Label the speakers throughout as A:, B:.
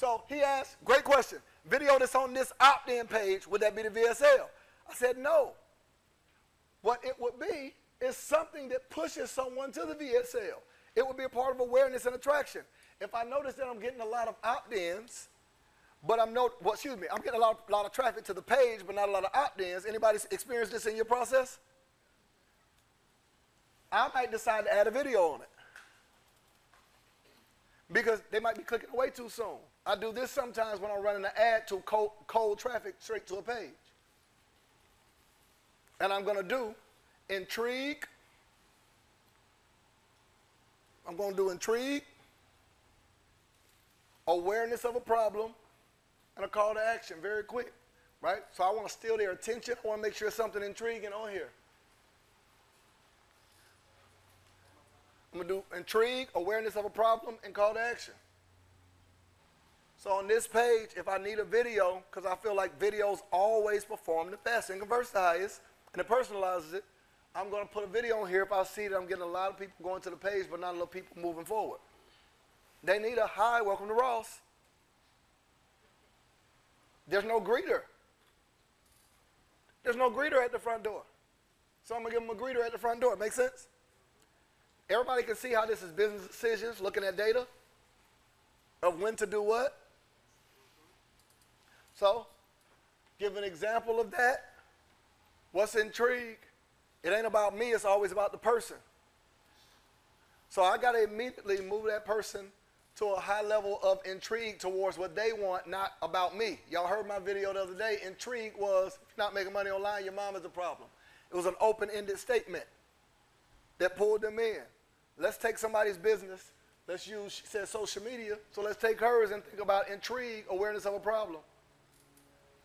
A: So he asked, great question. Video that's on this opt-in page, would that be the VSL? I said no. What it would be is something that pushes someone to the VSL. It would be a part of awareness and attraction. If I notice that I'm getting a lot of opt-ins, but I'm no, well, excuse me, I'm getting a lot, lot of traffic to the page, but not a lot of opt-ins. Anybody experienced this in your process? I might decide to add a video on it because they might be clicking away too soon. I do this sometimes when I'm running an ad to cold, cold traffic straight to a page. And I'm going to do intrigue. I'm going to do intrigue, awareness of a problem, and a call to action very quick, right? So I want to steal their attention. I want to make sure something intriguing on here. I'm going to do intrigue, awareness of a problem, and call to action. So on this page, if I need a video, because I feel like videos always perform the best and converts the highest, and it personalizes it, I'm going to put a video on here if I see that I'm getting a lot of people going to the page, but not a lot of people moving forward. They need a hi, welcome to Ross. There's no greeter. There's no greeter at the front door. So I'm going to give them a greeter at the front door. Make sense? Everybody can see how this is business decisions, looking at data of when to do what. So, give an example of that. What's intrigue? It ain't about me, it's always about the person. So I got to immediately move that person to a high level of intrigue towards what they want, not about me. Y'all heard my video the other day. Intrigue was not making money online, your mom is a problem. It was an open ended statement that pulled them in. Let's take somebody's business. Let's use, she said, social media. So let's take hers and think about intrigue, awareness of a problem.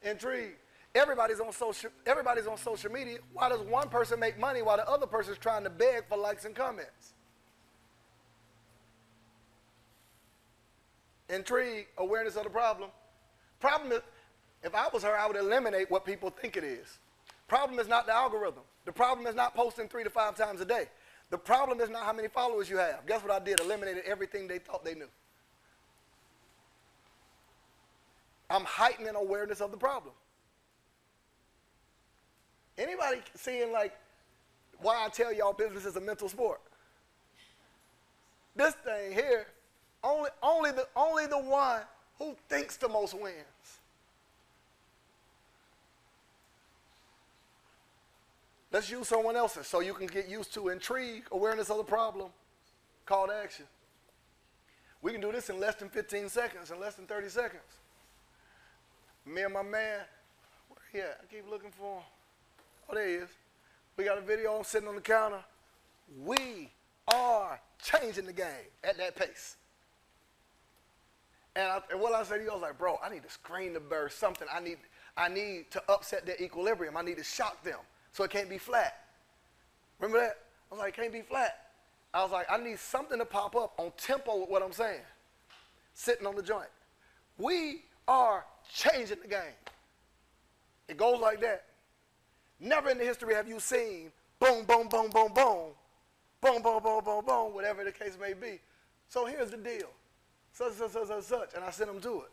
A: Intrigue. Everybody's on social. Everybody's on social media. Why does one person make money while the other person's trying to beg for likes and comments? Intrigue, awareness of the problem. Problem is, if I was her, I would eliminate what people think it is. Problem is not the algorithm. The problem is not posting three to five times a day. The problem is not how many followers you have. Guess what I did? Eliminated everything they thought they knew. I'm heightening awareness of the problem. Anybody seeing like why I tell y'all business is a mental sport? This thing here, only, only, the, only the one who thinks the most wins. Let's use someone else's so you can get used to intrigue, awareness of the problem, call to action. We can do this in less than 15 seconds, in less than 30 seconds. Me and my man, where he at? I keep looking for him. Oh, there he is. We got a video on sitting on the counter. We are changing the game at that pace. And, I, and what I said to you, I was like, bro, I need to screen the bird something. I need, I need to upset their equilibrium. I need to shock them so it can't be flat. Remember that? I was like, it can't be flat. I was like, I need something to pop up on tempo with what I'm saying. Sitting on the joint. We are changing the game. It goes like that. Never in the history have you seen boom, boom, boom, boom, boom, boom, boom, boom, boom, boom, whatever the case may be. So here's the deal. Such, such, such, such, such, and I sent them to it.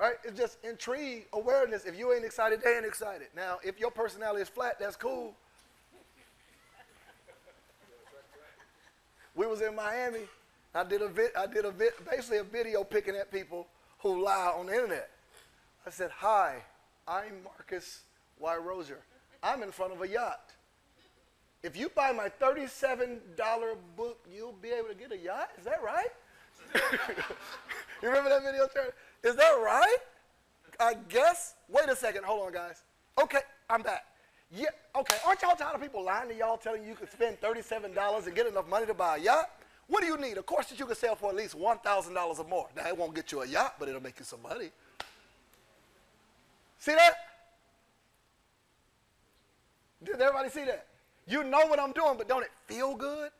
A: Right? It's just intrigue, awareness. If you ain't excited, they ain't excited. Now, if your personality is flat, that's cool. we was in Miami. I did a vid, I did a vid, basically a video picking at people who lie on the internet. I said, "Hi, I'm Marcus Y. Rosier. I'm in front of a yacht. If you buy my $37 book, you'll be able to get a yacht. Is that right?" you remember that video, Charlie? Is that right? I guess. Wait a second. Hold on, guys. Okay, I'm back. Yeah, okay. Aren't y'all tired of people lying to y'all telling you you can spend $37 and get enough money to buy a yacht? What do you need? A course that you can sell for at least $1,000 or more. Now, it won't get you a yacht, but it'll make you some money. See that? Did everybody see that? You know what I'm doing, but don't it feel good?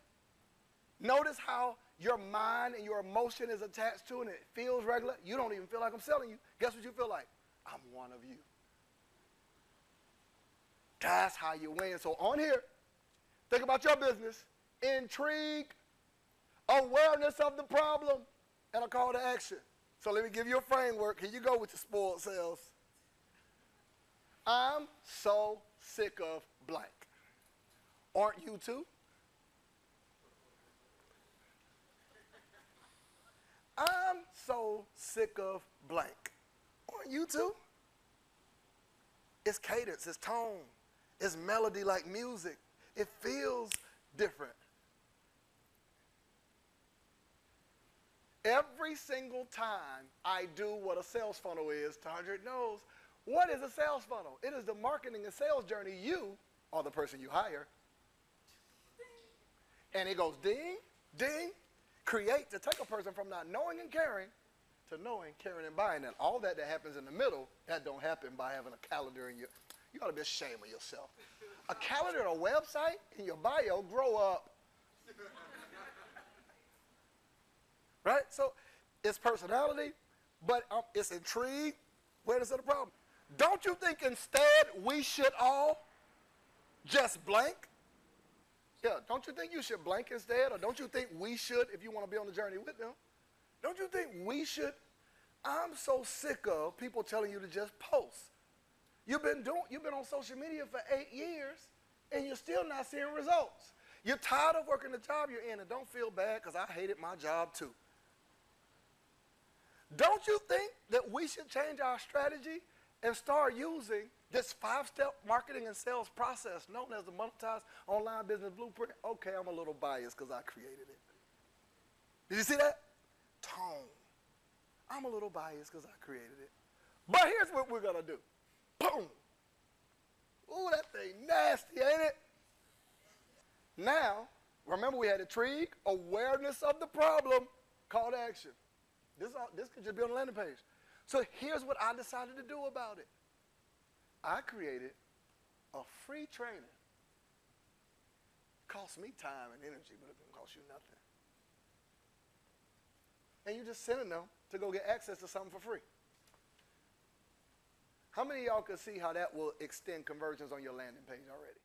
A: Notice how your mind and your emotion is attached to and it feels regular, you don't even feel like I'm selling you. Guess what you feel like? I'm one of you. That's how you win. So on here, think about your business, intrigue, awareness of the problem, and a call to action. So let me give you a framework. Here you go with your spoiled selves. I'm so sick of blank. Aren't you too? I'm so sick of blank. Aren't you too? It's cadence, it's tone, it's melody like music. It feels different. Every single time I do what a sales funnel is, Tondrick knows what is a sales funnel? It is the marketing and sales journey. You are the person you hire. And it goes ding, ding, create to take a person from not knowing and caring to knowing, caring, and buying. And all that that happens in the middle, that don't happen by having a calendar in your, you ought to be ashamed of yourself. A calendar a website in your bio, grow up. right? So it's personality, but um, it's intrigue. Where is it a problem? Don't you think instead we should all just blank? Yeah, don't you think you should blank instead? Or don't you think we should, if you want to be on the journey with them? Don't you think we should? I'm so sick of people telling you to just post. You've been doing you've been on social media for eight years and you're still not seeing results. You're tired of working the job you're in and don't feel bad because I hated my job too. Don't you think that we should change our strategy and start using this five step marketing and sales process known as the monetized online business blueprint. Okay, I'm a little biased because I created it. Did you see that? Tone. I'm a little biased because I created it. But here's what we're going to do boom. Ooh, that thing nasty, ain't it? Now, remember we had intrigue, awareness of the problem, call to action. This, all, this could just be on the landing page. So here's what I decided to do about it. I created a free training. It costs me time and energy, but it doesn't cost you nothing. And you're just sending them to go get access to something for free. How many of y'all can see how that will extend conversions on your landing page already?